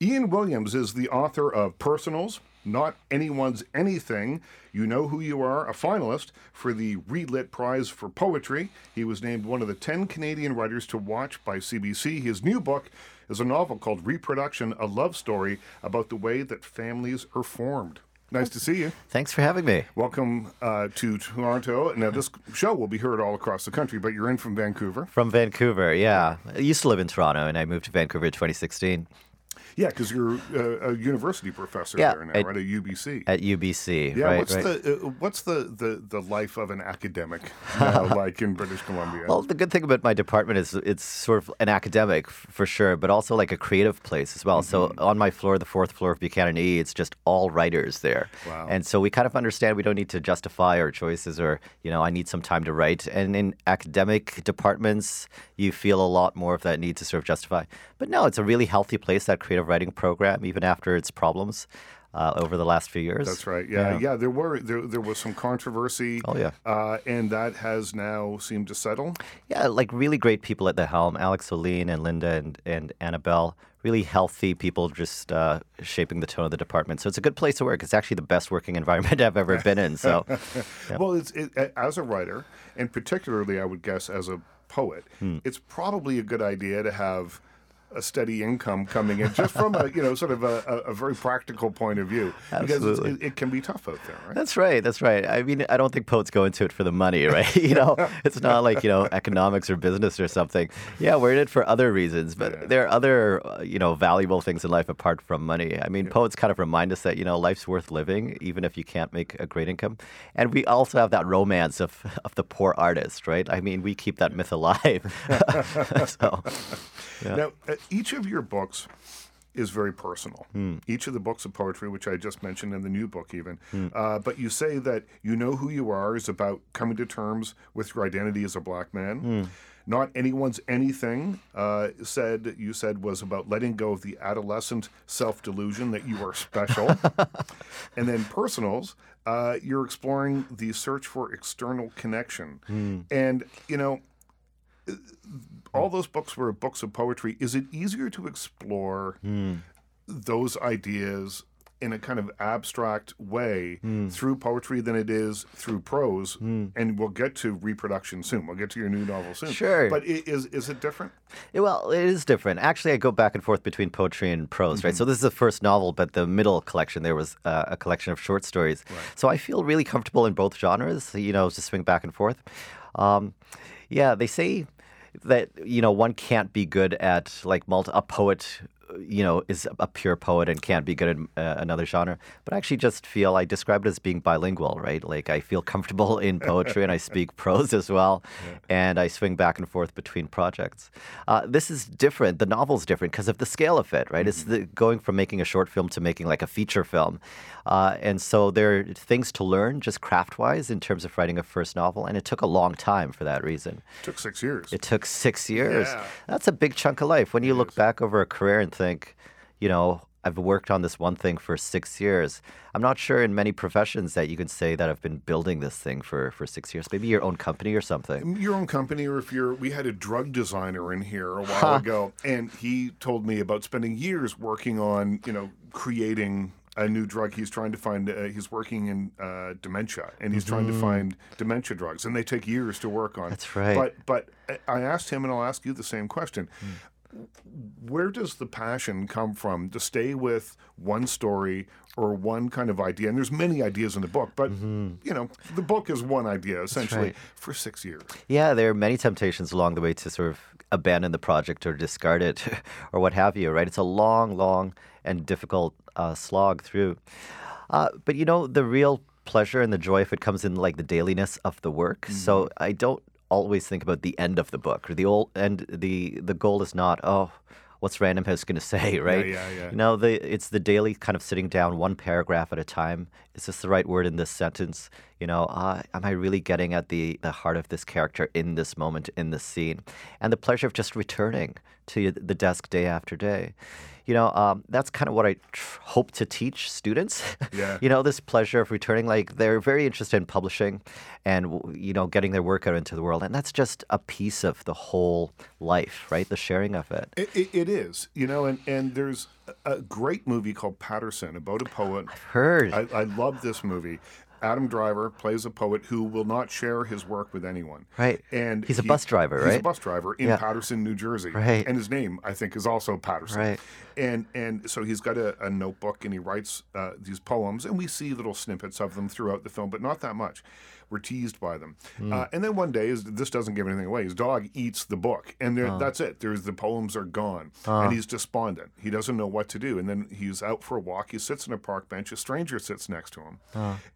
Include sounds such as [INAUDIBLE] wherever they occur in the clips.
Ian Williams is the author of Personals, Not Anyone's Anything. You Know Who You Are, a finalist for the Relit Prize for Poetry. He was named one of the 10 Canadian writers to watch by CBC. His new book is a novel called Reproduction, a love story about the way that families are formed. Nice to see you. Thanks for having me. Welcome uh, to Toronto. Now, this show will be heard all across the country, but you're in from Vancouver. From Vancouver, yeah. I used to live in Toronto, and I moved to Vancouver in 2016. Yeah, because you're a, a, university professor Yeah, there now, at- right? At UBC. At UBC, yeah, right? what's right. the uh, what's the, the, the life of an academic [LAUGHS] now, like in British Columbia? Well, the good thing about my department is it's sort of an academic for sure, but also like a creative place as well. So Mm-hmm. on my floor, the fourth floor of Buchanan E, it's just all writers there. Wow. And so we kind of understand we don't need to justify our choices or, you know, I need some time to write. And in academic departments, you feel a lot more of that need to sort of justify. But no, it's a really healthy place, that creative writing program, even after its problems uh, over the last few years. That's right. Yeah, yeah. there were there, there was some controversy. Oh, yeah. uh, and that has now seemed to settle. Yeah, like really great people at the helm Alix Ohlin and Linda and, and Annabel. Really healthy people just uh, shaping the tone of the department. So it's a good place to work. It's actually the best working [LAUGHS] environment I've ever been in. So, [LAUGHS] Well, it's it, as a writer, and particularly, I would guess, as a poet, Hmm. it's probably a good idea to have a steady income coming in, just from a you know sort of a, a, very practical point of view, because Absolutely. it, it can be tough out there, right? that's right. That's right. I mean, I don't think poets go into it for the money, right? [LAUGHS] you know, [LAUGHS] it's not like, you know, economics or business or something. Yeah, we're in it for other reasons, but there are other, uh, you know, valuable things in life apart from money. I mean, poets kind of remind us that, you know, life's worth living, even if you can't make a great income. And we also have that romance of, [LAUGHS] of the poor artist, right? I mean, we keep that myth alive. so, Now, uh, each of your books is very personal. Hmm. Each of the books of poetry, which I just mentioned, and the new book even. Hmm. Uh, but you say that you know who you are is about coming to terms with your identity as a black man. Hmm. Not anyone's anything. Uh, said you said was about letting go of the adolescent self delusion that you are special. [LAUGHS] and then personals. Uh, you're exploring the search for external connection. Hmm. And, you know, all those books were books of poetry. Is it easier to explore those ideas in a kind of abstract way through poetry than it is through prose? And we'll get to reproduction soon. We'll get to your new novel soon. Sure. But is is it different? Well, it is different. Actually, I go back and forth between poetry and prose, right? So this is the first novel, but the middle collection there was uh, a collection of short stories. Right. So I feel really comfortable in both genres. You know, to swing back and forth. Um, yeah, they say that you know one can't be good at like multi a poet. You know, is a pure poet and can't be good at uh, another genre. But I actually just feel I describe it as being bilingual, right? Like I feel comfortable in [LAUGHS] poetry and I speak prose as well, and I swing back and forth between projects. Uh, this is different. The novel's different because of the scale of it, right? It's the, going from making a short film to making like a feature film, uh, and so there are things to learn just craft-wise in terms of writing a first novel, and it took a long time for that reason. It took six years. It took six years. Yeah. That's a big chunk of life. When you look back over a career and think, you know, I've worked on this one thing for six years. I'm not sure in many professions that you can say that I've been building this thing for, for six years. Maybe your own company or something. your own company or if you're we had a drug designer in here a while ago and he told me about spending years working on you know creating a new drug he's trying to find uh, he's working in uh, dementia and he's trying to find dementia drugs and they take years to work on That's right. but but i asked him and i'll ask you the same question where does the passion come from to stay with one story or one kind of idea? And there's many ideas in the book, but you know, the book is one idea essentially right. for six years. Yeah, there are many temptations along the way to sort of abandon the project or discard it [LAUGHS] or what have you, right? It's a long, long and difficult uh, slog through. Uh, but you know, the real pleasure and the joy if it comes in like the dailiness of the work. So I don't always think about the end of the book or the old end. The the goal is not oh. What's Random House going to say, [LAUGHS] right? yeah, yeah. You know, the, it's the daily kind of sitting down one paragraph at a time. Is this the right word in this sentence? You know, uh, am I really getting at the the heart of this character in this moment, in this scene, and the pleasure of just returning to the desk day after day. You know, um, that's kind of what I tr- hope to teach students. [LAUGHS] Yeah. you know, this pleasure of returning. Like they're very interested in publishing, and you know, getting their work out into the world, and that's just a piece of the whole life, right? The sharing of it. It, it, it is, you know, and, and there's a great movie called Paterson about a poet. Heard. I, I love this movie. Adam Driver plays a poet who will not share his work with anyone. Right. And He's a he- bus driver, right? He's a bus driver in Yeah. Paterson, New Jersey. Right. And his name, I think, is also Paterson. Right. And and so he's got a, a notebook and he writes uh, these poems, and we see little snippets of them throughout the film, but not that much. We're teased by them. Hmm. Uh, and then one day, his, this doesn't give anything away. His dog eats the book, and there, Oh. that's it. There's the poems are gone, and he's despondent. He doesn't know what to do. And then he's out for a walk. He sits on a park bench. A stranger sits next to him,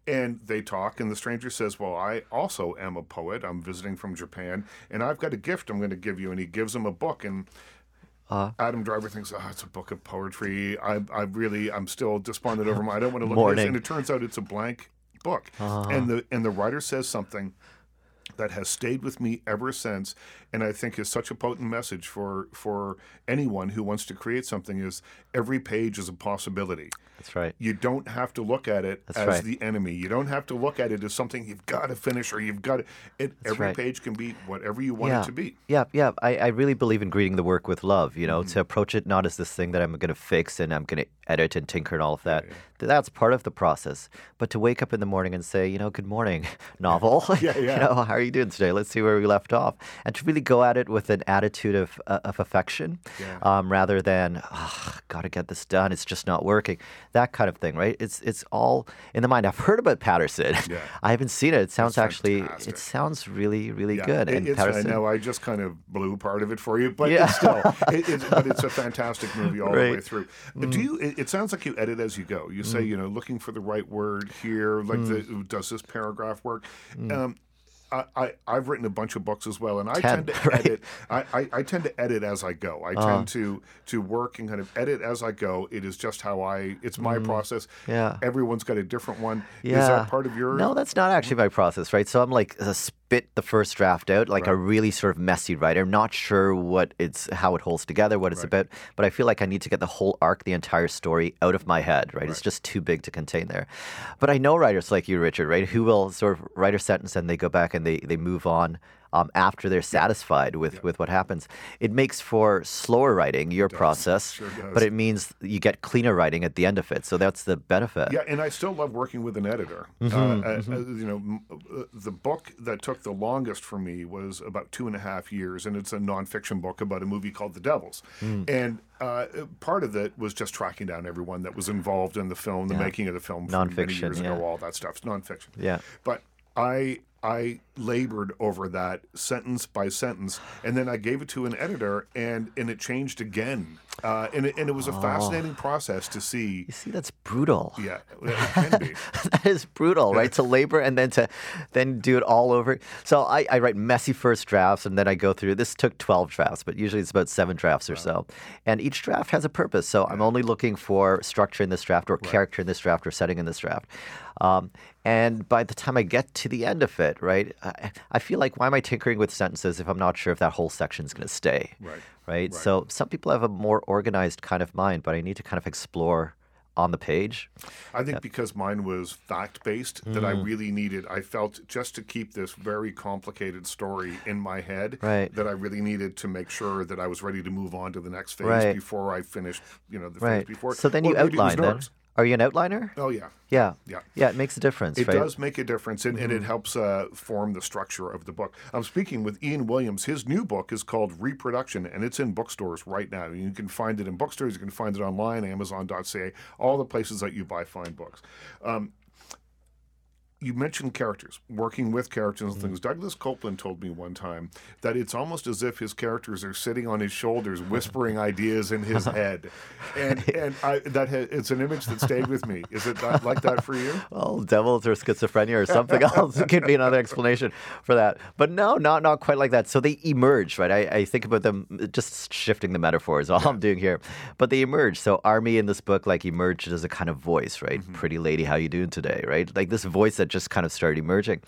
and they talk. And the stranger says, "Well, I also am a poet. I'm visiting from Japan, and I've got a gift I'm going to give you." And he gives him a book, and Adam Driver thinks, "Oh, it's a book of poetry. I, I really, I'm still despondent over my. I don't want to look at this." And it turns out it's a blank book, and uh-huh. the and the writer says something that has stayed with me ever since, and I think is such a potent message for for anyone who wants to create something. Is every page is a possibility. That's right. You don't have to look at it as right. the enemy. You don't have to look at it as something you've got to finish or you've got to. It, every right. page can be whatever you want yeah. it to be. Yeah, yeah. I, I really believe in greeting the work with love, you know, Mm-hmm. to approach it not as this thing that I'm going to fix and I'm going to edit and tinker and all of that. Th- That's part of the process. But to wake up in the morning and say, you know, good morning, [LAUGHS] novel. [LAUGHS] Yeah, [LAUGHS] you yeah. know, how are you doing today? Let's see where we left off. And to really go at it with an attitude of, uh, of affection Yeah. um, rather than, oh, got to get this done. It's just not working. That kind of thing, right? It's, it's all in the mind. I've heard about Paterson. Yeah. [LAUGHS] I haven't seen it. It sounds actually, fantastic. it sounds really, really Yeah, good. it- and it's, I know I just kind of blew part of it for you, but Yeah. it's still, it, it's, [LAUGHS] but it's a fantastic movie all the way Right. Mm. through. Do you? It, it sounds like you edit as you go. You say, you know, looking for the right word here. Like, Mm. the, does this paragraph work? Um, I, I, I've written a bunch of books as well, and I Ten, tend to right? Uh. edit. I, I, I tend to edit as I go. I tend to to work and kind of edit as I go. It is just how I. It's my process. Mm. Yeah. Everyone's got a different one. Yeah. Is that part of your? No, that's not actually my process, right? So I'm like uh, spit the first draft out, like a really sort of messy writer. I'm not sure what it's how it holds together, what it's about, but I feel like I need to get the whole arc, the entire story out of my head, right? It's just too big to contain there. But I know writers like you, Richard, right, who will sort of write a sentence and they go back and they they move on. Um, after they're satisfied with, with what happens, it makes for slower writing, your process, Sure but it means you get cleaner writing at the end of it. So that's the benefit. Yeah, and I still love working with an editor. Mm-hmm, uh, uh, uh, you know, uh, the book that took the longest for me was about two and a half years, and it's a nonfiction book about a movie called The Devils. Mm. And uh, part of it was just tracking down everyone that was involved in the film, the making of the film from many Nonfiction, years ago, yeah. all that stuff. It's nonfiction. Yeah. But I I labored over that sentence by sentence, and then I gave it to an editor, and and it changed again. Uh, and it, and it was a fascinating process to see. You see, that's brutal. Yeah, it can be. [LAUGHS] that is brutal, right? to labor and then to then do it all over. So I, I write messy first drafts and then I go through. This took twelve drafts, but usually it's about seven drafts or so. And each draft has a purpose. So I'm only looking for structure in this draft or character in this draft or setting in this draft. Um, and by the time I get to the end of it, right, I, I feel like why am I tinkering with sentences if I'm not sure if that whole section is going to stay? Right. Right. So some people have a more organized kind of mind, but I need to kind of explore on the page. I think because mine was fact based, that I Mm. really needed, I felt just to keep this very complicated story in my head, Right. that I really needed to make sure that I was ready to move on to the next phase Right. before I finished, you know, the Right. phase before. So then Well, you maybe it was outline then. nerves. Are you an outliner? Oh, yeah. Yeah. Yeah. Yeah, it makes a difference, It right? Mm-hmm. does make a difference, and, and it helps uh, form the structure of the book. I'm speaking with Ian Williams. His new book is called Reproduction, and it's in bookstores right now. You can find it in bookstores. You can find it online, Amazon.ca, all the places that you buy fine books. Um, you mentioned characters, working with characters Mm-hmm. and things. Douglas Coupland told me one time that it's almost as if his characters are sitting on his shoulders, whispering [LAUGHS] ideas in his head, and [LAUGHS] and I, that ha- it's an image that stayed with me. Is it that, like that for you? [LAUGHS] Well, devils or schizophrenia or something else could be another explanation for that. But no, not not quite like that. So they emerge, right? I, I think about them just shifting the metaphor is all I'm doing here. But they emerge. So Army in this book like emerged as a kind of voice, right? Mm-hmm. Pretty lady, how you doing today, right? Like this voice that just kind of started emerging.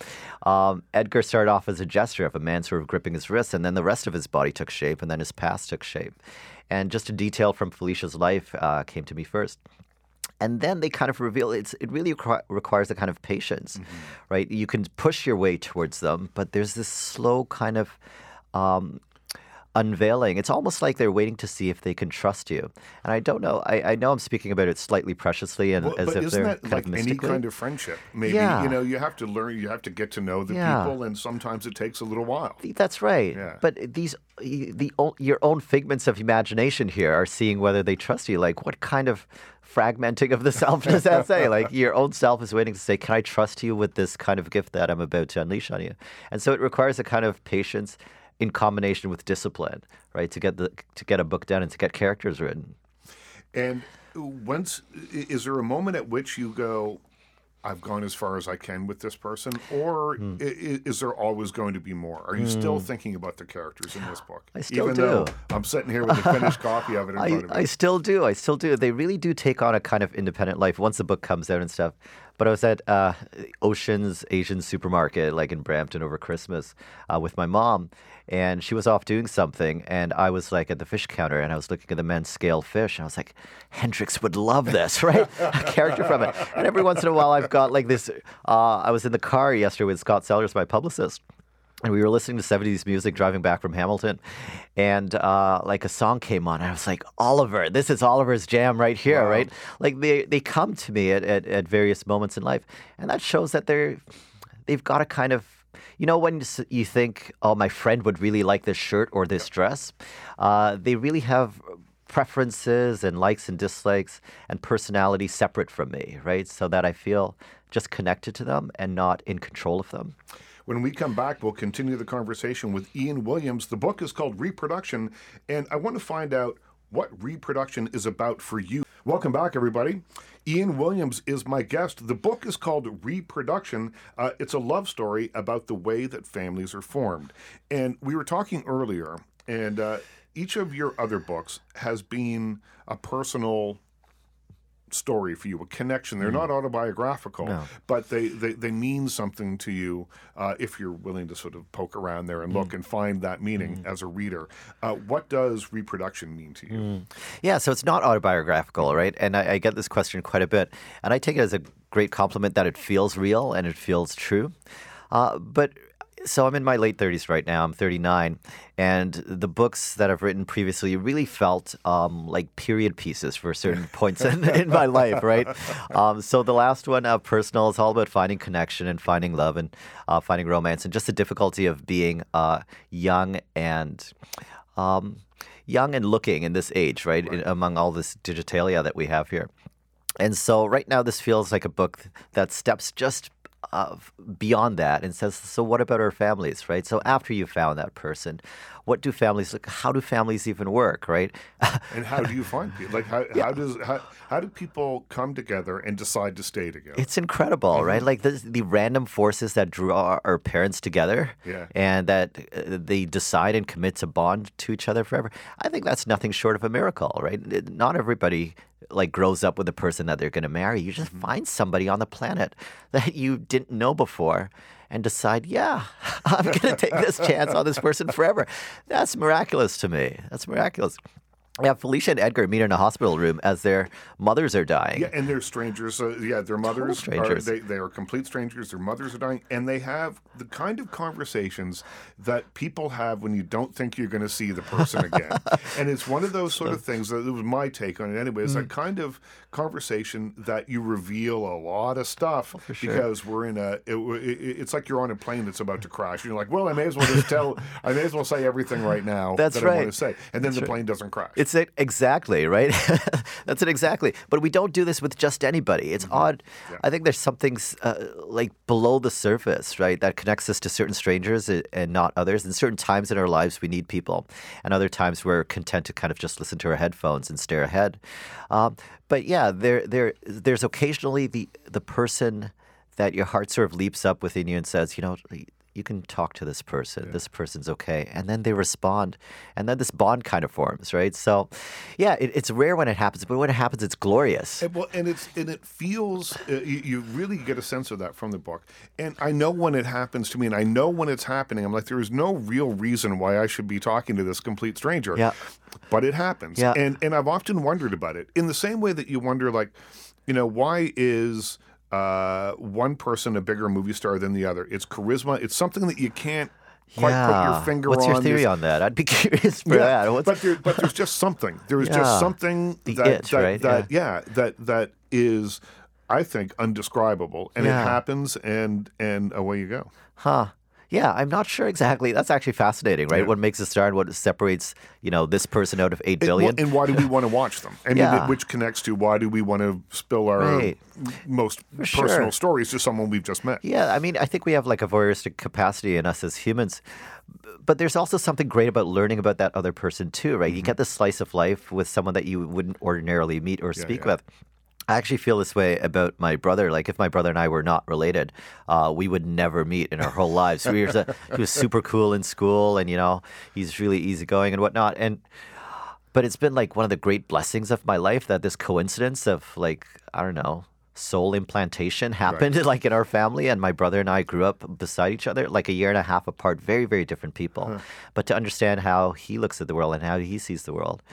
Um, Edgar started off as a gesture of a man sort of gripping his wrist, and then the rest of his body took shape, and then his past took shape. And just a detail from Felicia's life uh, came to me first and then they kind of reveal it's it really requ- requires a kind of patience mm-hmm. right you can push your way towards them but there's this slow kind of um, unveiling. It's almost like they're waiting to see if they can trust you. And I don't know. I, I know I'm speaking about it slightly preciously and well, as but if isn't they're that kind like of any kind of friendship? Maybe yeah. you know you have to learn. You have to get to know the yeah. people, and sometimes it takes a little while. That's right. Yeah. But these the your own figments of imagination here are seeing whether they trust you. Like what kind of fragmenting of the [LAUGHS] self does that say? Like your own self is waiting to say, "Can I trust you with this kind of gift that I'm about to unleash on you?" And so it requires a kind of patience in combination with discipline, right? To get the to get a book done and to get characters written. And once is there a moment at which you go, I've gone as far as I can with this person, or mm. is, is, there always going to be more? Are you mm. still hmm. thinking about the characters in this book? I still Even do. Though I'm sitting here with a finished [LAUGHS] copy of it in I, front of me. I still do. I still do. They really do take on a kind of independent life once the book comes out and stuff. But I was at uh, Ocean's Asian supermarket, like in Brampton over Christmas, uh, with my mom, and she was off doing something, and I was like at the fish counter, and I was looking at the men's scale fish, and I was like, Hendrix would love this, [LAUGHS] right? a character from it. And every once in a while, I've got like this. Uh, I was in the car yesterday with Scott Sellers, my publicist and we were listening to 70s music driving back from Hamilton, and uh, like a song came on, and I was like, Oliver, this is Oliver's jam right here, wow. right? Like they, they come to me at, at, at various moments in life, and that shows that they're they've got a kind of you know when you think, oh, my friend would really like this shirt or this dress, uh, they really have preferences and likes and dislikes and personality separate from me, right? So that I feel just connected to them and not in control of them. When we come back, we'll continue the conversation with Ian Williams. The book is called Reproduction, and I want to find out what reproduction is about for you. Welcome back, everybody. Ian Williams is my guest. The book is called Reproduction. Uh, it's a love story about the way that families are formed. And we were talking earlier, and uh, each of your other books has been a personal story for you, a connection. They're mm. not autobiographical, no. but they, they, they mean something to you uh, if you're willing to sort of poke around there and mm. look and find that meaning mm. as a reader. Uh, what does reproduction mean to you? Mm. Yeah, so it's not autobiographical, right? And I, I get this question quite a bit, and I take it as a great compliment that it feels real and it feels true. Uh, but so I'm in my late 30s right now. I'm 39, and the books that I've written previously really felt um, like period pieces for certain [LAUGHS] points in, in my life, right? Um, so the last one, uh, personal, is all about finding connection and finding love and uh, finding romance, and just the difficulty of being uh, young and. Um, young and looking in this age, right? right. In, among all this digitalia that we have here. And so right now, this feels like a book that steps just uh, beyond that and says, so what about our families, right? So after you found that person, what do families look? How do families even work, right? and how do you find people? Like how, [LAUGHS] yeah. how does how, how do people come together and decide to stay together? It's incredible, mm-hmm. right? Like the, the random forces that draw our parents together, yeah. and that uh, they decide and commit to bond to each other forever. I think that's nothing short of a miracle, right? Not everybody like grows up with the person that they're going to marry. You just mm-hmm. find somebody on the planet that you didn't know before and decide, yeah, [LAUGHS] I'm going to take this chance on this person forever. That's miraculous to me. That's miraculous. Yeah, Felicia and Edgar meet in a hospital room as their mothers are dying. Yeah, and they're strangers. Uh, yeah, their mothers strangers. Are, they, they are complete strangers. Their mothers are dying, and they have the kind of conversations that people have when you don't think you're going to see the person again. [LAUGHS] and it's one of those sort of things that it was my take on it anyway. It's mm. that kind of conversation that you reveal a lot of stuff oh, sure. because we're in a. It, it, it's like you're on a plane that's about to crash. and You're like, well, I may as well just tell. I may as well say everything right now that's that right. I want to say, and then that's the right. plane doesn't crash. It's it exactly right. [LAUGHS] That's it exactly. But we don't do this with just anybody. It's mm-hmm. odd. Yeah. I think there's something uh, like below the surface, right, that connects us to certain strangers and not others. And certain times in our lives, we need people, and other times we're content to kind of just listen to our headphones and stare ahead. Um, but yeah, there, there, there's occasionally the the person that your heart sort of leaps up within you and says, you know, you can talk to this person. This person's okay, and then they respond, and then this bond kind of forms, right? So, yeah, it, it's rare when it happens, but when it happens, it's glorious. And, well, and it's and it feels uh, you, you really get a sense of that from the book. And I know when it happens to me, and I know when it's happening. I'm like, there is no real reason why I should be talking to this complete stranger. Yeah. But it happens. Yeah. And and I've often wondered about it in the same way that you wonder, like, you know, why is uh, one person a bigger movie star than the other? It's charisma. It's something that you can't quite put your finger What's on. What's your theory There's- on that? I'd be [LAUGHS] curious for yeah, that. What's, but there, but there's just something. There is Yeah. just something The that itch, that, right? that yeah. that that is, I think, undescribable, and Yeah. it happens, and and away you go. Huh. Yeah, I'm not sure exactly. That's actually fascinating, right? Yeah. What makes a star and what separates, you know, this person out of eight billion? And, and why do we [LAUGHS] want to watch them? I mean, Yeah. which connects to why do we want to spill our Right. most sure. personal stories to someone we've just met? Yeah, I mean, I think we have like a voyeuristic capacity in us as humans. But there's also something great about learning about that other person too, right? You mm-hmm. get this slice of life with someone that you wouldn't ordinarily meet or speak yeah. with. I actually feel this way about my brother. Like, if my brother and I were not related, uh, we would never meet in our whole lives. We were, he was super cool in school, and you know, he's really easygoing and whatnot. And but it's been like one of the great blessings of my life that this coincidence of like I don't know soul implantation happened [LAUGHS] like in our family and my brother and I grew up beside each other like a year and a half apart very very different people but to understand how he looks at the world and how he sees the world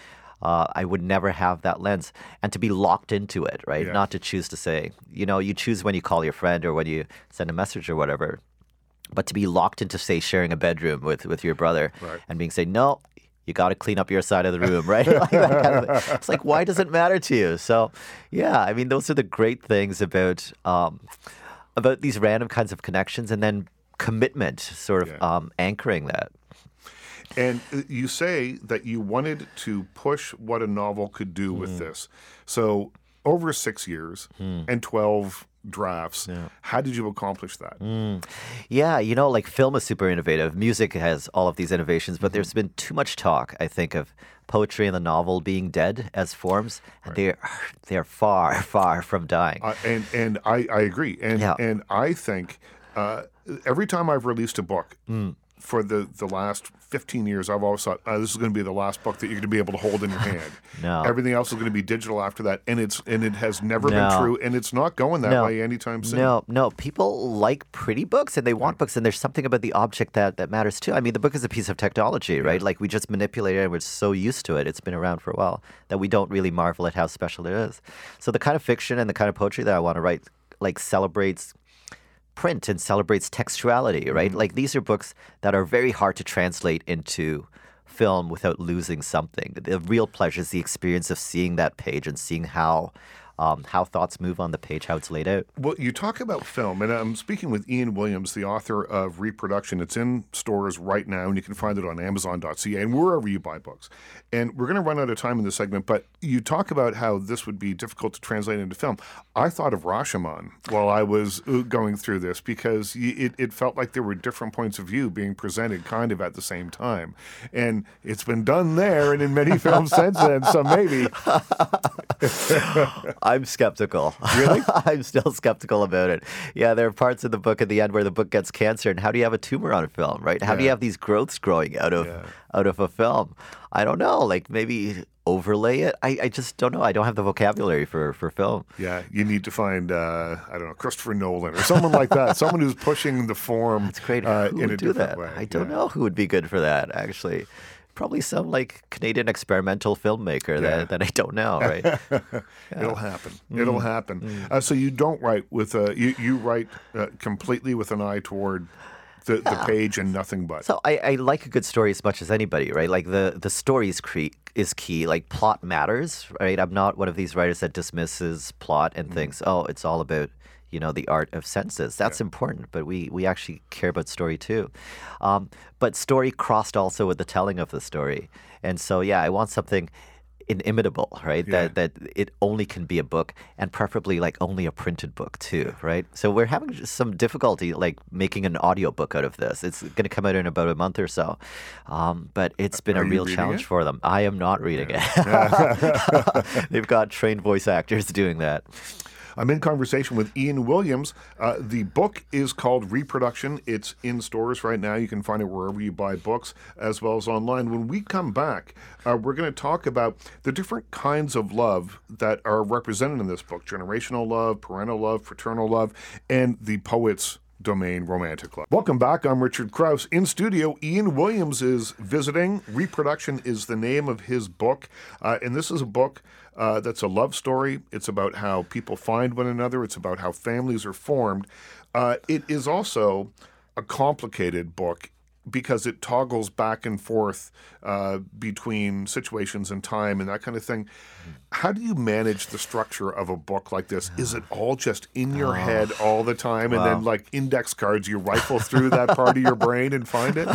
uh, I would never have that lens and to be locked into it right Yeah. not to choose to say you know you choose when you call your friend or when you send a message or whatever but to be locked into say sharing a bedroom with with your brother Right. and being say no you got to clean up your side of the [LAUGHS] room right [LAUGHS] like kind of it's like why does it matter to you so yeah i mean those are the great things about um, about these random kinds of connections and then commitment sort of Yeah. um, anchoring that And uh, you say that you wanted to push what a novel could do Hmm. with this. So over six years and twelve drafts, how did you accomplish that? Hmm. Yeah, you know, like film is super innovative. Music has all of these innovations, but there's been too much talk, I think, of poetry and the novel being dead as forms. And they're they're far, [LAUGHS] far from dying. Uh, and and I, I agree. And Yeah. and I think uh, every time I've released a book Mm. For the, the last 15 years, I've always thought uh, this is going to be the last book that you're going to be able to hold in your [LAUGHS] hand. No. Everything else is going to be digital after that, and it's and it has never No. been true, and it's not going that No. way anytime soon. No, no. People like pretty books and they want books, and there's something about the object that, that matters too. I mean, the book is a piece of technology, right? Like we just manipulate it and we're so used to it. It's been around for a while that we don't really marvel at how special it is. So the kind of fiction and the kind of poetry that I want to write like celebrates print and celebrates textuality, right? Mm-hmm. Like these are books that are very hard to translate into film without losing something. The real pleasure is the experience of seeing that page and seeing how um, how thoughts move on the page, how it's laid out. Well, you talk about film, and I'm speaking with Ian Williams, the author of Reproduction. It's in stores right now, and you can find it on Amazon.ca and wherever you buy books. And we're going to run out of time in this segment, but you talk about how this would be difficult to translate into film. I thought of Rashomon while I was uh, going through this because it, it felt like there were different points of view being presented kind of at the same time. And it's been done there and in many [LAUGHS] films since then, so maybe. [LAUGHS] [LAUGHS] I'm skeptical. Really? [LAUGHS] I'm still skeptical about it. Yeah, there are parts of the book at the end where the book gets cancer, and how do you have a tumor on a film, right? How do you have these growths growing out of Yeah. out of a film? I don't know. Like maybe overlay it. I, I just don't know. I don't have the vocabulary for for film. Yeah, you need to find uh, I don't know Christopher Nolan or someone like that, someone who's pushing the form. It's great. uh, who in would a do that? way. I don't Yeah. know who would be good for that. Actually, probably some like Canadian experimental filmmaker Yeah. that, that I don't know. Right? [LAUGHS] It'll happen. Mm. It'll happen. Uh, so you don't write with a you you write uh, completely with an eye toward the, the page and nothing but. So I, I like a good story as much as anybody, right? Like the the story is, cre- is key. Like plot matters, right? I'm not one of these writers that dismisses plot and thinks, oh, it's all about you know the art of senses. That's important, but we we actually care about story too. Um, but story crossed also with the telling of the story, and so yeah, I want something inimitable, right? Yeah. That that it only can be a book, and preferably like only a printed book too, right? So we're having some difficulty like making an audiobook out of this. It's going to come out in about a month or so, um, but it's been Are a real challenge it? for them. I am not reading it. [LAUGHS] [LAUGHS] They've got trained voice actors doing that. I'm in conversation with Ian Williams. Uh, the book is called Reproduction. It's in stores right now. You can find it wherever you buy books as well as online. When we come back, uh, we're going to talk about the different kinds of love that are represented in this book generational love, parental love, fraternal love, and the poet's domain romantic love. Welcome back. I'm Richard Crouse. In studio, Ian Williams is visiting. Reproduction is the name of his book. Uh, and this is a book uh, that's a love story. It's about how people find one another, it's about how families are formed. Uh, it is also a complicated book because it toggles back and forth uh, between situations and time and that kind of thing. How do you manage the structure of a book like this? Is it all just in your oh, head all the time, and wow. then like index cards, you rifle through that part of your brain and find it?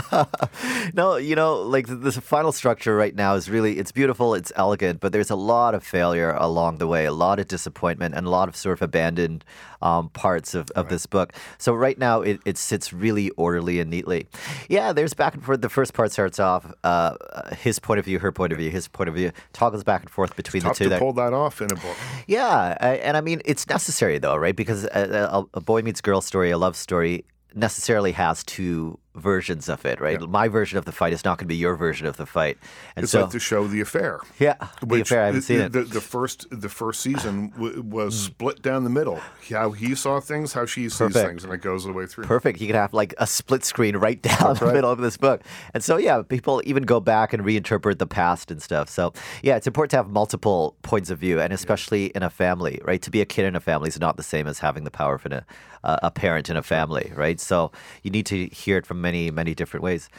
[LAUGHS] no, you know, like the final structure right now is really it's beautiful, it's elegant, but there's a lot of failure along the way, a lot of disappointment, and a lot of sort of abandoned um, parts of, of right. this book. So right now it, it sits really orderly and neatly. Yeah, there's back and forth. The first part starts off uh, his point of view, her point of view, his point of view, toggles back and forth between the two to pull that off in a book. Yeah, and I mean it's necessary though, right? Because a, a, a boy meets girl story, a love story, necessarily has two versions of it, right? Yeah. My version of the fight is not going to be your version of the fight. And it's so, like the show The Affair. Yeah, The Affair. I haven't seen it. The, the, first the first season w- was mm. split down the middle. How he saw things, how she sees Perfect. things, and it goes all the way through. Perfect. You could have like a split screen right [LAUGHS] down That's the right. middle of this book. And so yeah, people even go back and reinterpret the past and stuff. So yeah, it's important to have multiple points of view, and especially yeah. in a family, right? To be a kid in a family is not the same as having the power of a, a parent in a family, right? So you need to hear it from many many different ways.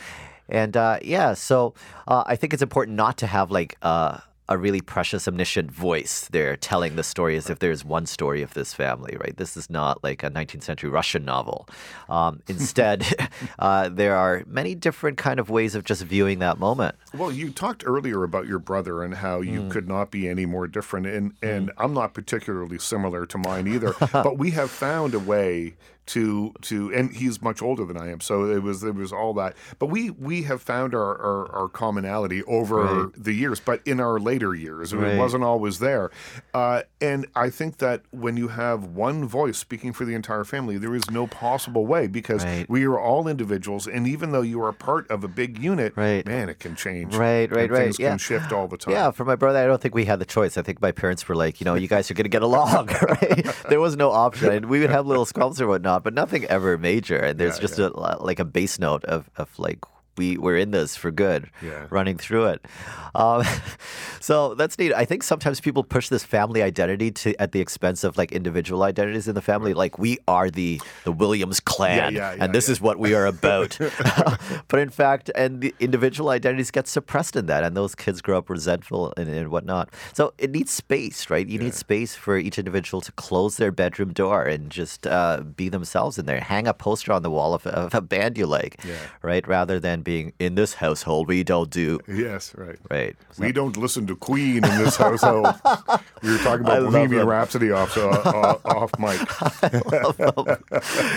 And uh, yeah, so uh, I think it's important not to have like uh, a really precious, omniscient voice there telling the story as if there's one story of this family, right? This is not like a 19th century Russian novel. Um, [LAUGHS] instead, [LAUGHS] uh, there are many different kind of ways of just viewing that moment. Well, you talked earlier about your brother and how you mm. could not be any more different, and and mm. I'm not particularly similar to mine either. [LAUGHS] but we have found a way to to and he's much older than I am, so it was it was all that. But we we have found our our, our commonality over right. the years, but in our later years, right. it wasn't always there. Uh, and I think that when you have one voice speaking for the entire family, there is no possible way because right. we are all individuals, and even though you are part of a big unit, man, it can change. Right, right, right. Things yeah. can shift all the time. Yeah, for my brother, I don't think we had the choice. I think my parents were like, you know, you guys are going to get along. [LAUGHS] right? There was no option, and [LAUGHS] we would have little squabbles or whatnot but nothing ever major. And there's yeah, just yeah. a like a bass note of, of like we we're in this for good, yeah. running through it. Um, [LAUGHS] so that's neat. I think sometimes people push this family identity to at the expense of like individual identities in the family. Like we are the the Williams clan, yeah, yeah, and this is what we are about. [LAUGHS] [LAUGHS] but in fact, and the individual identities get suppressed in that, and those kids grow up resentful and, and whatnot. So it needs space, right? You need space for each individual to close their bedroom door and just uh, be themselves in there. Hang a poster on the wall of, of a band you like, right? Rather than being in this household, we don't do. Yes, right. Right. So. We don't listen to Queen in this household. [LAUGHS] we were talking about Bohemian Rhapsody off uh, uh, off mic.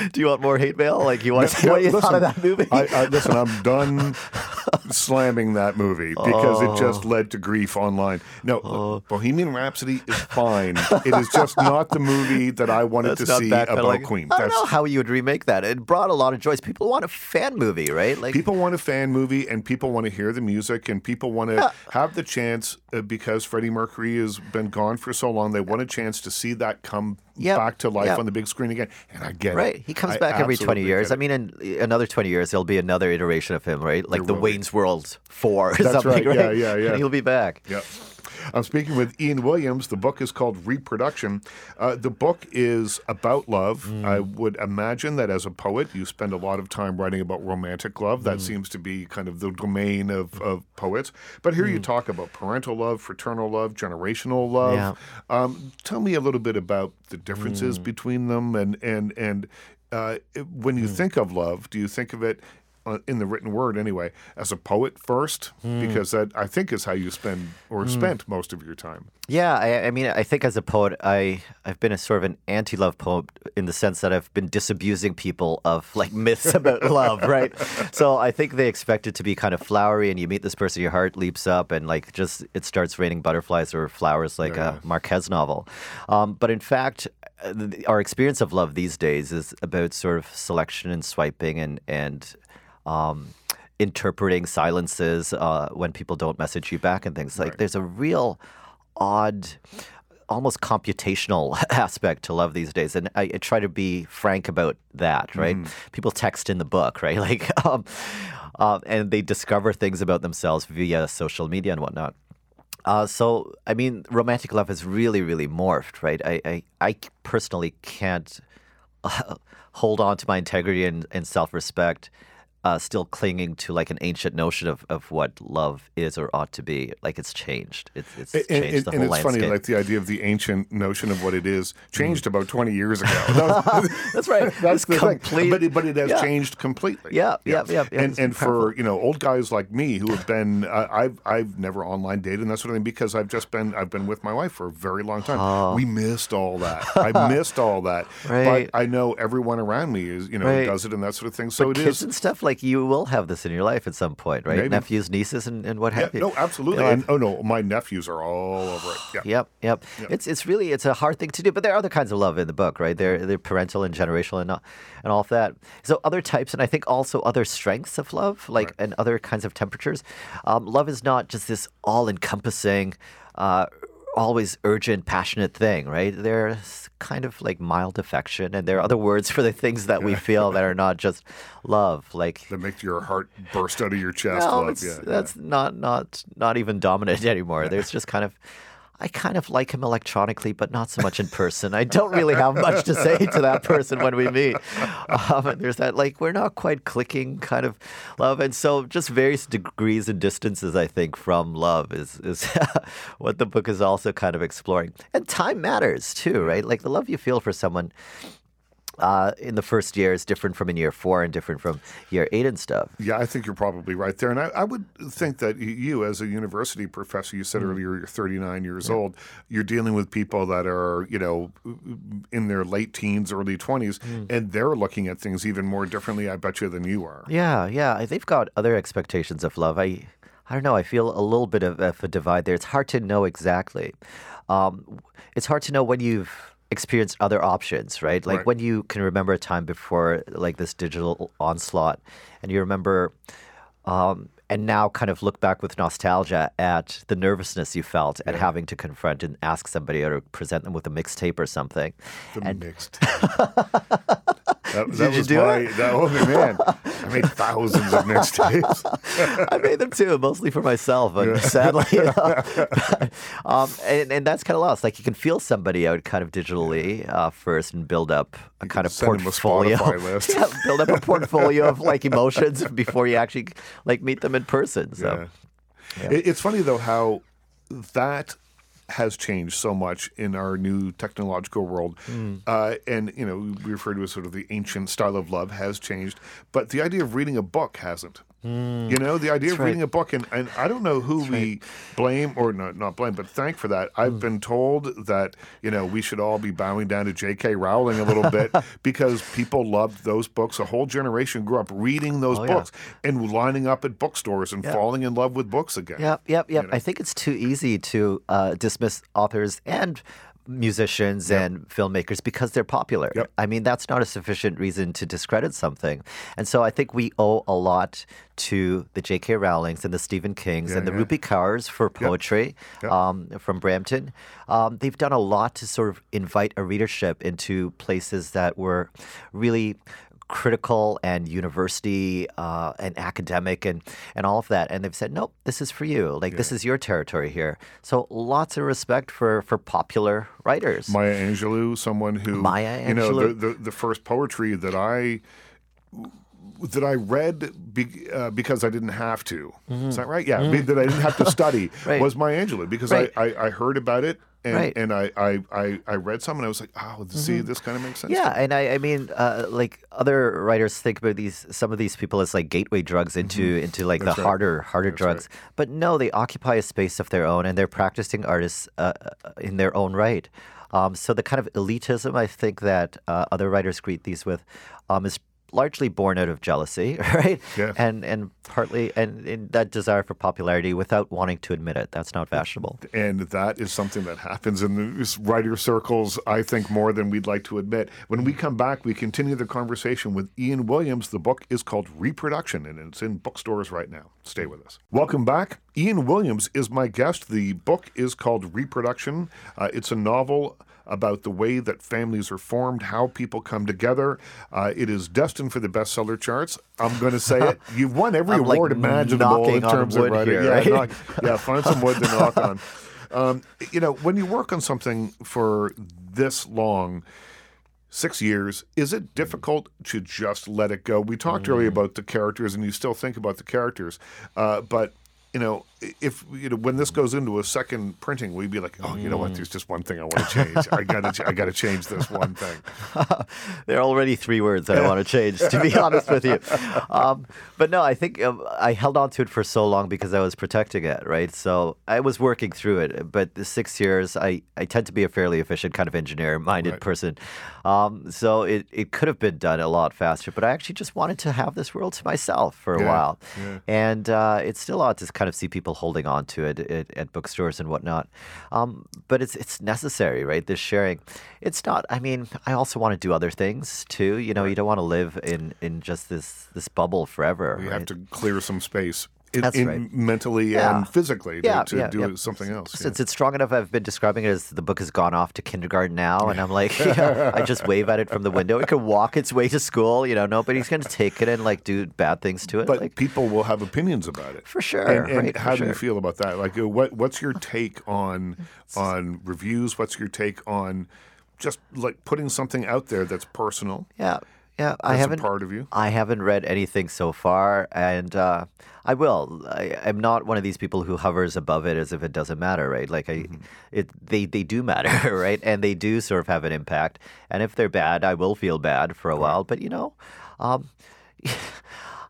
[LAUGHS] do you want more hate mail? Like you want to no, what you listen, thought of that movie? I, I, listen, I'm done slamming that movie because oh. it just led to grief online. No, oh. Bohemian Rhapsody is fine. it is just not the movie that I wanted That's to see about like, Queen. I don't That's, know how you would remake that. It brought a lot of joy. People want a fan movie, right? Like people want a fan movie and people want to hear the music and people want to have the chance uh, because Freddie Mercury has been gone for so long. They want a chance to see that come yep. back to life yep. on the big screen again. And I get right. it. Right, he comes I back every 20 years. I mean, in another 20 years, there'll be another iteration of him, right? Like there the Wayne's. World 4 or That's something, right? right? Yeah, yeah, yeah. And he'll be back. Yep. I'm speaking with Ian Williams. The book is called Reproduction. Uh, the book is about love. Mm. I would imagine that as a poet, you spend a lot of time writing about romantic love. That mm. seems to be kind of the domain of, of poets. But here mm. you talk about parental love, fraternal love, generational love. Yeah. Um, tell me a little bit about the differences mm. between them and and and uh, when you mm. think of love, do you think of it in the written word anyway, as a poet first, because that I think is how you spend or spent most of your time. Yeah, I, I mean, I think as a poet, I I've been a sort of an anti-love poet in the sense that I've been disabusing people of like myths [LAUGHS] about love, right? So I think they expect it to be kind of flowery, and you meet this person, your heart leaps up, and like just it starts raining butterflies or flowers, like a Marquez novel. Um, but in fact, uh, our experience of love these days is about sort of selection and swiping and and um, interpreting silences uh, when people don't message you back and things like. There's a real odd, almost computational [LAUGHS] aspect to love these days, and I, I try to be frank about that. Right? People text in the book, right? [LAUGHS] Like, um, uh, and they discover things about themselves via social media and whatnot. Uh, so, I mean, romantic love has really, really morphed, right? I, I, I personally can't uh, [LAUGHS] hold on to my integrity and, and self respect, uh, still clinging to like an ancient notion of, of what love is or ought to be. Like it's changed. It's, it's And, changed and- the and whole it's landscape. funny, like the idea of the ancient notion of what it is [LAUGHS] changed about 20 years ago. [LAUGHS] That's right. [LAUGHS] That's the thing. But it, but it has Yeah. changed completely. Yeah, yeah, yeah, yeah, And and for you know old guys like me who have been, uh, I've I've never online dated and that sort of thing because I've just been I've been with my wife for a very long time. We missed all that. I missed all that. Oh. Right. But I know everyone around me is you know Right. does it and that sort of thing. So But it kids is. and stuff like you will have this in your life at some point, right? Maybe. Nephews, nieces, and, and what Yeah, have you. no, absolutely. You know, and, oh no, my nephews are all over it. Yeah. Yep, yep. It's it's really it's a hard thing to do, but there are other kinds of love in the book, right? They're they're parental and generational and all, and all of that. So other types, and I think also other strengths of love, like and other kinds of temperatures. Um, love is not just this all-encompassing. Uh, Always urgent, passionate thing, right? There's kind of like mild affection, and there are other words for the things that we feel that are not just love, like That make your heart burst out of your chest. no, yeah, that's not not not even dominant [LAUGHS] anymore. There's just kind of, I kind of like him electronically, but not so much in person. I don't really have much to say to that person when we meet. Um, and there's that like we're not quite clicking kind of love, and so just various degrees and distances. I think from love is is [LAUGHS] what the book is also kind of exploring. And time matters too, right? Like the love you feel for someone uh, in the first year is different from in year four and different from year eight and stuff. Yeah, I think you're probably right there. And I, I would think that you, as a university professor, you said earlier you're 39 years old, you're dealing with people that are, you know, in their late teens, early 20s, Mm. and they're looking at things even more differently, I bet you, than you are. Yeah, yeah. They've got other expectations of love. I, I don't know. I feel a little bit of, of a divide there. It's hard to know exactly. Um, it's hard to know when you've experienced other options, right? Like Right. when you can remember a time before like this digital onslaught, and you remember, um, and now kind of look back with nostalgia at the nervousness you felt at having to confront and ask somebody or present them with a mixtape or something. The mixed. that, [LAUGHS] that Did you was do my, it? That, oh, man. I made [LAUGHS] thousands of mixtapes. I made them too, mostly for myself, and sadly, you know. [LAUGHS] um, and, and that's kind of lost. Like you can feel somebody out kind of digitally uh, first and build up a kind of send 'em a portfolio. [LAUGHS] Yeah, build up a portfolio of like emotions before you actually like meet them in person. So Yeah. It, it's funny though how that has changed so much in our new technological world, Hmm. uh, and you know we refer to as sort of the ancient style of love has changed, but the idea of reading a book hasn't. You know, the idea of right. reading a book, and, and I don't know who we blame or not, not blame, but thank for that. I've Hmm. been told that, you know, we should all be bowing down to J.K. Rowling a little bit [LAUGHS] because people loved those books. A whole generation grew up reading those Oh, yeah. books and lining up at bookstores and falling in love with books again. Yep, yep, yep. I think it's too easy to uh, dismiss authors and musicians and filmmakers because they're popular. Yep. I mean, that's not a sufficient reason to discredit something. And so I think we owe a lot to the J.K. Rowlings and the Stephen Kings and the yeah. Rupi Kaurs for poetry Yep. um, from Brampton. Um, they've done a lot to sort of invite a readership into places that were really critical and university uh, and academic and, and all of that. And they've said, nope, this is for you. Like, this is your territory here. So lots of respect for, for popular writers. Maya Angelou, someone who Maya Angelou. you know the, the the first poetry that I that I read be, uh, because I didn't have to. Is that right? Yeah, mean, that I didn't have to [LAUGHS] study Mm-hmm. Right. was Maya Angelou because Right. I, I I heard about it and Right. and I, I I I read some and I was like, oh, see, this kind of makes sense. Mm-hmm. Yeah, and I, I mean, uh, like other writers think about these some of these people as like gateway drugs into into like Mm-hmm. That's the right. harder harder That's right. drugs. But no, they occupy a space of their own, and they're practicing artists uh, uh, in their own right. Um, so the kind of elitism I think that uh, other writers greet these with um, is largely born out of jealousy, [LAUGHS] right? Yeah. And and partly and, and that desire for popularity without wanting to admit it. That's not fashionable. And that is something that happens in the writer circles, I think, more than we'd like to admit. When we come back, we continue the conversation with Ian Williams. The book is called Reproduction, and it's in bookstores right now. Stay with us. Welcome back. Ian Williams is my guest. The book is called Reproduction. Uh, it's a novel about the way that families are formed, how people come together. Uh, it is destined for the bestseller charts. I'm going to say it. [LAUGHS] You've won every I'm, like, award imaginable in terms of writing. here, yeah, right? knock- yeah, find some wood to [LAUGHS] knock on. Um, you know, when you work on something for this long, six years, is it difficult to just let it go? We talked earlier Mm. about the characters, and you still think about the characters, uh, but you know, if you know when this goes into a second printing, we'd be like, oh, you know what? There's just one thing I want to change. I got to, I got to change this one thing. [LAUGHS] There are already three words that I want to change, to be [LAUGHS] honest with you. Um, but no, I think um, I held on to it for so long because I was protecting it, right? So I was working through it. But the six years, I, I tend to be a fairly efficient kind of engineer minded Right. person. Um, so it, it could have been done a lot faster, but I actually just wanted to have this world to myself for a Yeah, while. yeah. And uh, it's still odd to kind of see people holding on to it at, at bookstores and whatnot. Um, but it's it's necessary, right? This sharing. It's not. I mean, I also want to do other things too. You know, you don't want to live in in just this this bubble forever. You right? have to clear some space. In, right. mentally Yeah. and physically to, Yeah, to yeah, do something else. Since it's strong enough, I've been describing it as the book has gone off to kindergarten now, and I'm like, [LAUGHS] you know, I just wave at it from the window. It could walk its way to school. You know, nobody's going to take it and like do bad things to it. But like, people will have opinions about it. For sure, And, and right, how do you feel about that? Like, uh, what what's your take on on reviews? What's your take on just like putting something out there that's personal? Yeah, yeah. I haven't part of you? I haven't read anything so far, and uh, I will. I, I'm not one of these people who hovers above it as if it doesn't matter, right? Like I, Mm-hmm. it they they do matter, [LAUGHS] right? And they do sort of have an impact. And if they're bad, I will feel bad for a while. But you know. Um, [LAUGHS]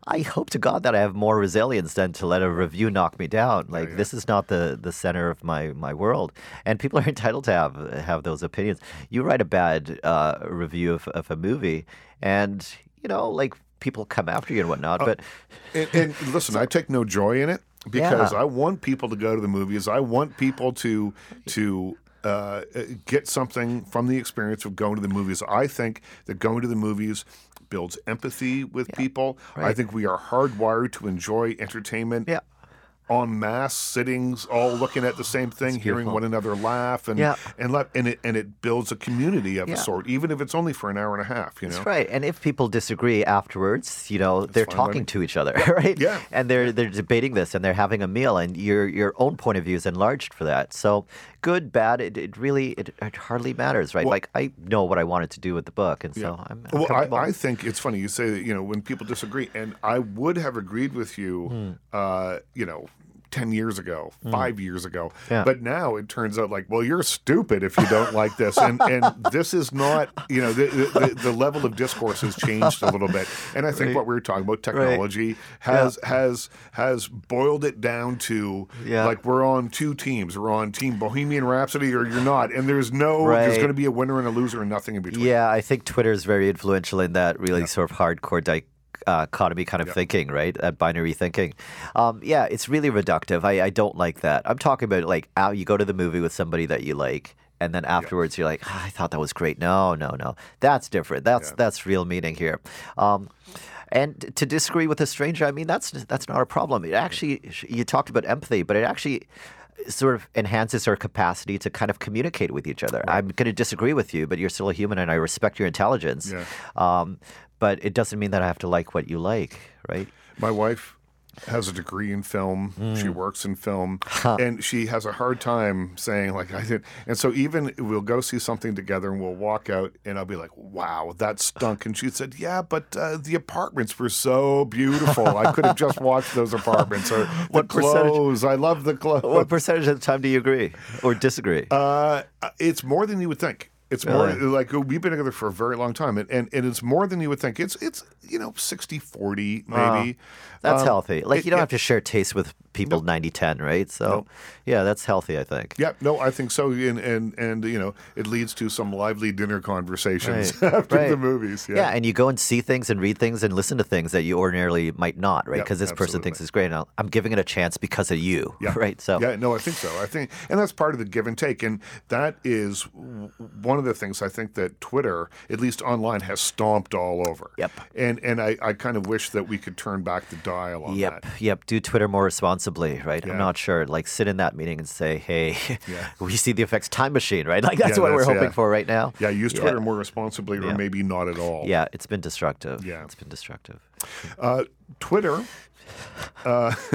I hope to God that I have more resilience than to let a review knock me down. Like this is not the, the center of my, my world, and people are [LAUGHS] entitled to have have those opinions. You write a bad uh, review of, of a movie, and you know, like people come after you and whatnot. but And, and [LAUGHS] listen, I take no joy in it because Yeah. I want people to go to the movies. I want people to to uh, get something from the experience of going to the movies. I think that going to the movies builds empathy with people. I think we are hardwired to enjoy entertainment. yeah, En masse sittings, all looking at the same thing, hearing one another laugh, and Yeah. and let and it and it builds a community of a sort, even if it's only for an hour and a half. You know, That's right. And if people disagree afterwards, you know, they're talking to each other, [LAUGHS] right? Yeah. And they're they're debating this and they're having a meal and your your own point of view is enlarged for that. So good, bad, it, it really it, it hardly matters, right? Well- like I know what I wanted to do with the book and so I'm, I'm Well. I, I think it's funny you say that. You know, when people disagree, and I would have agreed with you. Hmm. Uh, you know. 10 years ago, mm. five years ago. Yeah. But now it turns out like, well, you're stupid if you don't like this. And and this is not, you know, the, the, the level of discourse has changed a little bit. And I think Right. what we were talking about, technology, has has has boiled it down to Yeah. like we're on two teams. We're on Team Bohemian Rhapsody or you're not. And there's no, there's going to be a winner and a loser and nothing in between. Yeah, I think Twitter is very influential in that really sort of hardcore dichotomy kind of thinking, right? That binary thinking. Um, yeah, it's really reductive. I, I don't like that. I'm talking about like how you go to the movie with somebody that you like. And then afterwards, you're like, "Ah, I thought that was great. No, no, no, that's different. That's that's real meaning here. Um, and to disagree with a stranger, I mean, that's that's not a problem. It actually, you talked about empathy, but it actually sort of enhances our capacity to kind of communicate with each other. I'm going to disagree with you, but you're still a human, and I respect your intelligence. Yeah. Um, but it doesn't mean that I have to like what you like, right? My wife has a degree in film. She Hmm. works in film, and she has a hard time saying like I did. And so even we'll go see something together, and we'll walk out, and I'll be like, "Wow, that stunk." And she said, "Yeah, but uh, the apartments were so beautiful. I could have just watched those apartments or [LAUGHS] What percentage- clothes. I love the clothes." What percentage of the time do you agree or disagree? Uh, it's more than you would think. It's more like we've been together for a very long time, and, and, and it's more than you would think. It's it's you know 60 40 maybe. That's Um, healthy. Like it- you don't have to share taste with people 90-10, right? So yeah, that's healthy, I think. Yeah, no, I think so, and and and you know, it leads to some lively dinner conversations Right, [LAUGHS] after the movies. Yeah. Yeah, and you go and see things and read things and listen to things that you ordinarily might not, right? Because this person thinks it's great. And I'm giving it a chance because of you, Yeah. [LAUGHS] right? So yeah, no, I think so. I think, and that's part of the give and take, and that is one of the things I think that Twitter, at least online, has stomped all over. Yep. And and I, I kind of wish that we could turn back the dial on Yep, that. yep. Do Twitter more responsibly, right? Yeah. I'm not sure. Like, sit in that meeting and say, "Hey, Yeah. [LAUGHS] we see the effects time machine, right?" Like that's Yeah, what we're hoping for right now. Yeah, use Twitter more responsibly, or maybe not at all. Yeah, it's been destructive. Yeah. it's been destructive. Uh, Twitter. Uh, [LAUGHS]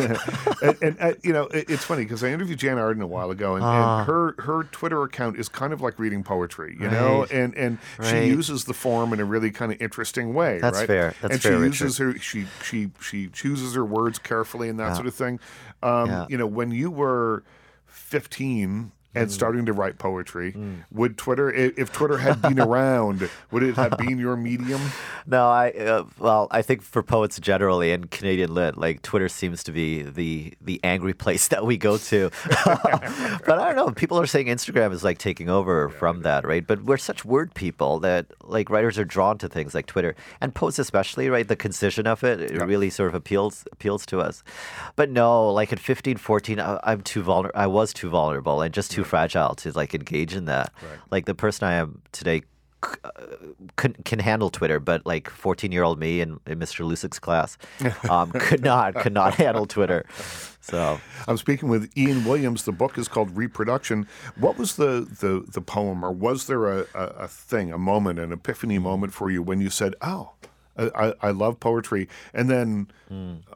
and, and uh, you know it, it's funny because I interviewed Jann Arden a while ago, and, Ah. and her her Twitter account is kind of like reading poetry, you know, Right. and and she uses the form in a really kind of interesting way. That's right? fair. That's and fair, she Richard. uses her she she she chooses her words carefully and that Yeah. sort of thing. Um, Yeah. You know, when you were fifteen. Mm. And starting to write poetry, would Twitter, if Twitter had been [LAUGHS] around, would it have been your medium? No, I uh, well, I think for poets generally and Canadian lit, like Twitter seems to be the the angry place that we go to. [LAUGHS] but I don't know. People are saying Instagram is like taking over from that, right? But we're such word people that like writers are drawn to things like Twitter and poets especially, right? The concision of it, it really sort of appeals appeals to us. But no, like at 15, 14, I, I'm too vulnerable. I was too vulnerable and just too fragile to like engage in that. Like the person I am today c- uh, can, can handle Twitter, but like 14 year old me in, in Mr. Lusik's class [LAUGHS] um, could not could not handle Twitter. So I'm speaking with Ian Williams. The book is called Reproduction. What was the, the, the poem, or was there a, a, a thing, a moment, an epiphany moment for you when you said, "Oh, I, I- love poetry," and then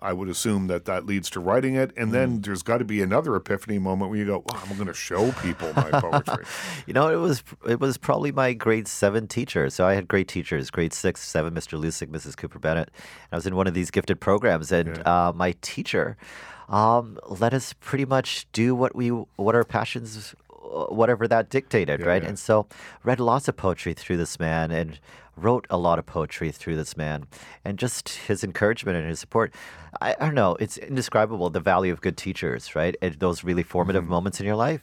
I would assume that that leads to writing it, and then there's got to be another epiphany moment where you go, "Wow, I'm going to show people my poetry." [LAUGHS] you know, it was it was probably my grade seven teacher. So I had great teachers, grade six, seven, Mr. Lusik, Mrs. Cooper Bennett. I was in one of these gifted programs, and uh, my teacher um, let us pretty much do what we what our passions, uh, whatever that dictated, right? yeah. And so read lots of poetry through this man, and wrote a lot of poetry through this man, and just his encouragement and his support. I, I don't know, it's indescribable the value of good teachers, right? And those really formative moments in your life.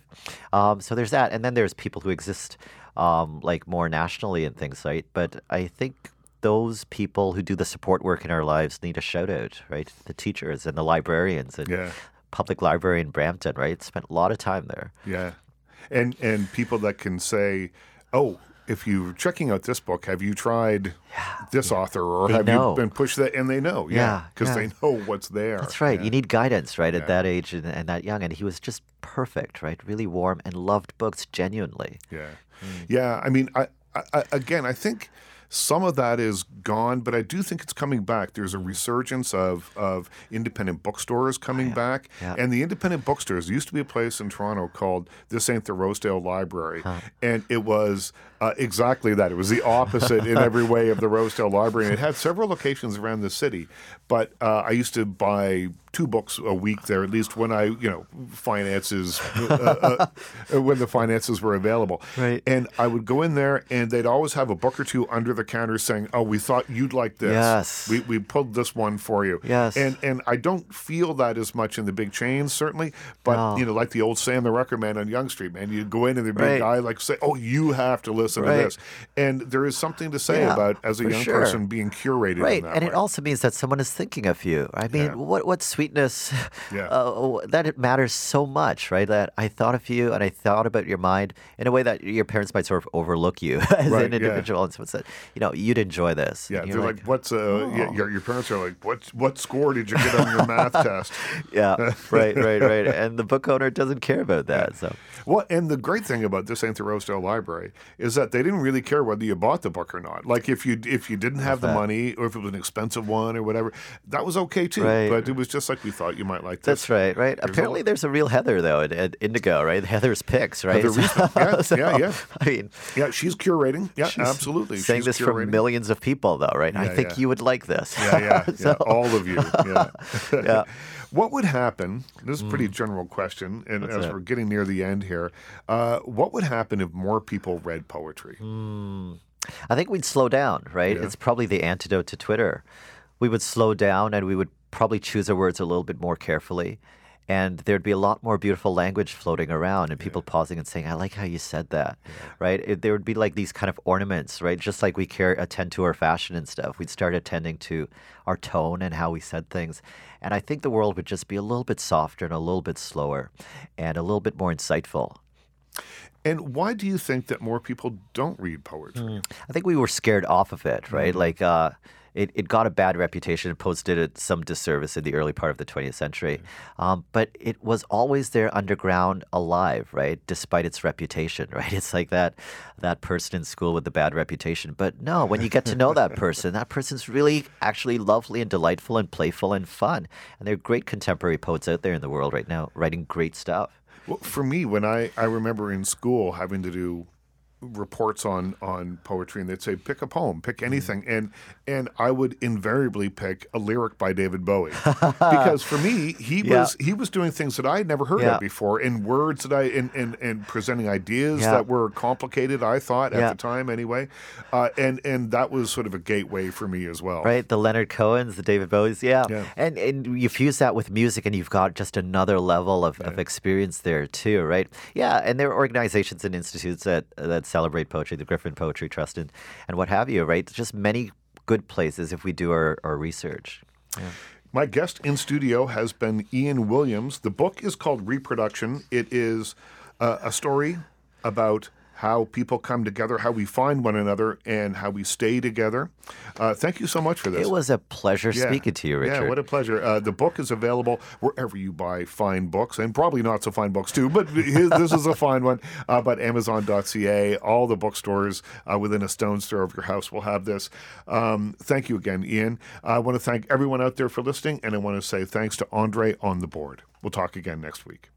Um, so there's that, and then there's people who exist um, like more nationally and things, right? But I think those people who do the support work in our lives need a shout out, right? The teachers and the librarians and Yeah. public library in Brampton, right? Spent a lot of time there. Yeah, and and people that can say, "Oh." If you're checking out this book, have you tried this author, or They have know. you been pushed that? And they know, yeah, Yeah, because yeah. they know what's there. That's right. Yeah. You need guidance, right, at that age and, and that young. And he was just perfect, right? Really warm and loved books genuinely. Yeah, Mm. yeah. I mean, I, I again, I think some of that is gone, but I do think it's coming back. There's a resurgence of of independent bookstores coming back, Oh, Yeah. and the independent bookstores used to be a place in Toronto called This Ain't the Rosedale Library, and it was uh, exactly that. It was the opposite in every way of the Rosedale Library, and it had several locations around the city. But uh, I used to buy two books a week there, at least when I, you know, finances, uh, uh, when the finances were available. Right. And I would go in there, and they'd always have a book or two under the counter saying, "Oh, we thought you'd like this. Yes. we we pulled this one for you." Yes. And and I don't feel that as much in the big chains, certainly. But No. you know, like the old Sam the Record Man on Yonge Street, man, you go in and the big Right. guy like say, "Oh, you have to listen Right. to this," and there is something to say Yeah, about as a young sure. person being curated, Right, in that and way. it also means that someone is thinking of you. I mean, Yeah. what what sweetness [LAUGHS] Yeah. uh, that it matters so much, right? That I thought of you and I thought about your mind in a way that your parents might sort of overlook you [LAUGHS] as Right, an yeah. individual. And so it's that you know, you'd enjoy this. Yeah, they're you're like, "What's uh?" Oh. Your, your parents are like, "What what score did you get on your math [LAUGHS] test?" yeah, [LAUGHS] right, right, right. And the book owner doesn't care about that. So Well, and the great thing about this St. Rosedale Library is that they didn't really care whether you bought the book or not. Like if you if you didn't have the money or if it was an expensive one or whatever, that was okay too. Right. But it was just like we thought you might like this. that's right, right. Apparently, all- there's a real Heather though at, at Indigo, right? Heather's picks, right? [LAUGHS] Heather Reisman. Yeah, So, yeah, yeah. I mean, Yeah, she's curating. Yeah, she's absolutely. saying she's this curating. from millions of people, though, right? I think yeah. you would like this. Yeah, yeah, [LAUGHS] yeah. All of you. Yeah. [LAUGHS] Yeah. What would happen? This is a pretty general question, and as it? we're getting near the end here, uh, what would happen if more people read poetry? I think we'd slow down, right? Yeah. It's probably the antidote to Twitter. We would slow down and we would probably choose our words a little bit more carefully. And there'd be a lot more beautiful language floating around and people pausing and saying, I like how you said that, right? It, there would be like these kind of ornaments, right? Just like we care, attend to our fashion and stuff. We'd start attending to our tone and how we said things. And I think the world would just be a little bit softer and a little bit slower and a little bit more insightful. And why do you think that more people don't read poetry? I think we were scared off of it, right? Like, uh, it, it got a bad reputation. It posted it some disservice in the early part of the 20th century. Um, but it was always there underground, alive, right? Despite its reputation, [LAUGHS] right? It's like that that person in school with the bad reputation. But no, when you get to know that person, that person's really actually lovely and delightful and playful and fun. And there are great contemporary poets out there in the world right now writing great stuff. Well, for me, when I, I remember in school having to do reports on on poetry, and they'd say pick a poem, pick anything, and and I would invariably pick a lyric by David Bowie [LAUGHS] because for me he Yeah. was he was doing things that I had never heard Yeah. of before in words that I and and, and presenting ideas Yeah. that were complicated. I thought at the time anyway, uh, and and that was sort of a gateway for me as well. Right, the Leonard Cohens, the David Bowies, yeah. Yeah. And and you fuse that with music and you've got just another level of, of experience there too, right? Yeah, and there are organizations and institutes that that celebrate poetry, the Griffin Poetry Trust and, and what have you, right? Just many good places if we do our, our research. My guest in studio has been Ian Williams. The book is called Reproduction. It is uh, a story about how people come together, how we find one another, and how we stay together. Uh, thank you so much for this. It was a pleasure Yeah. speaking to you, Richard. Yeah, what a pleasure. Uh, the book is available wherever you buy fine books, and probably not so fine books too, but [LAUGHS] his, this is a fine one. Uh, but Amazon.ca, all the bookstores uh, within a stone's throw of your house will have this. Um, thank you again, Ian. I want to thank everyone out there for listening, and I want to say thanks to Andre on the board. We'll talk again next week.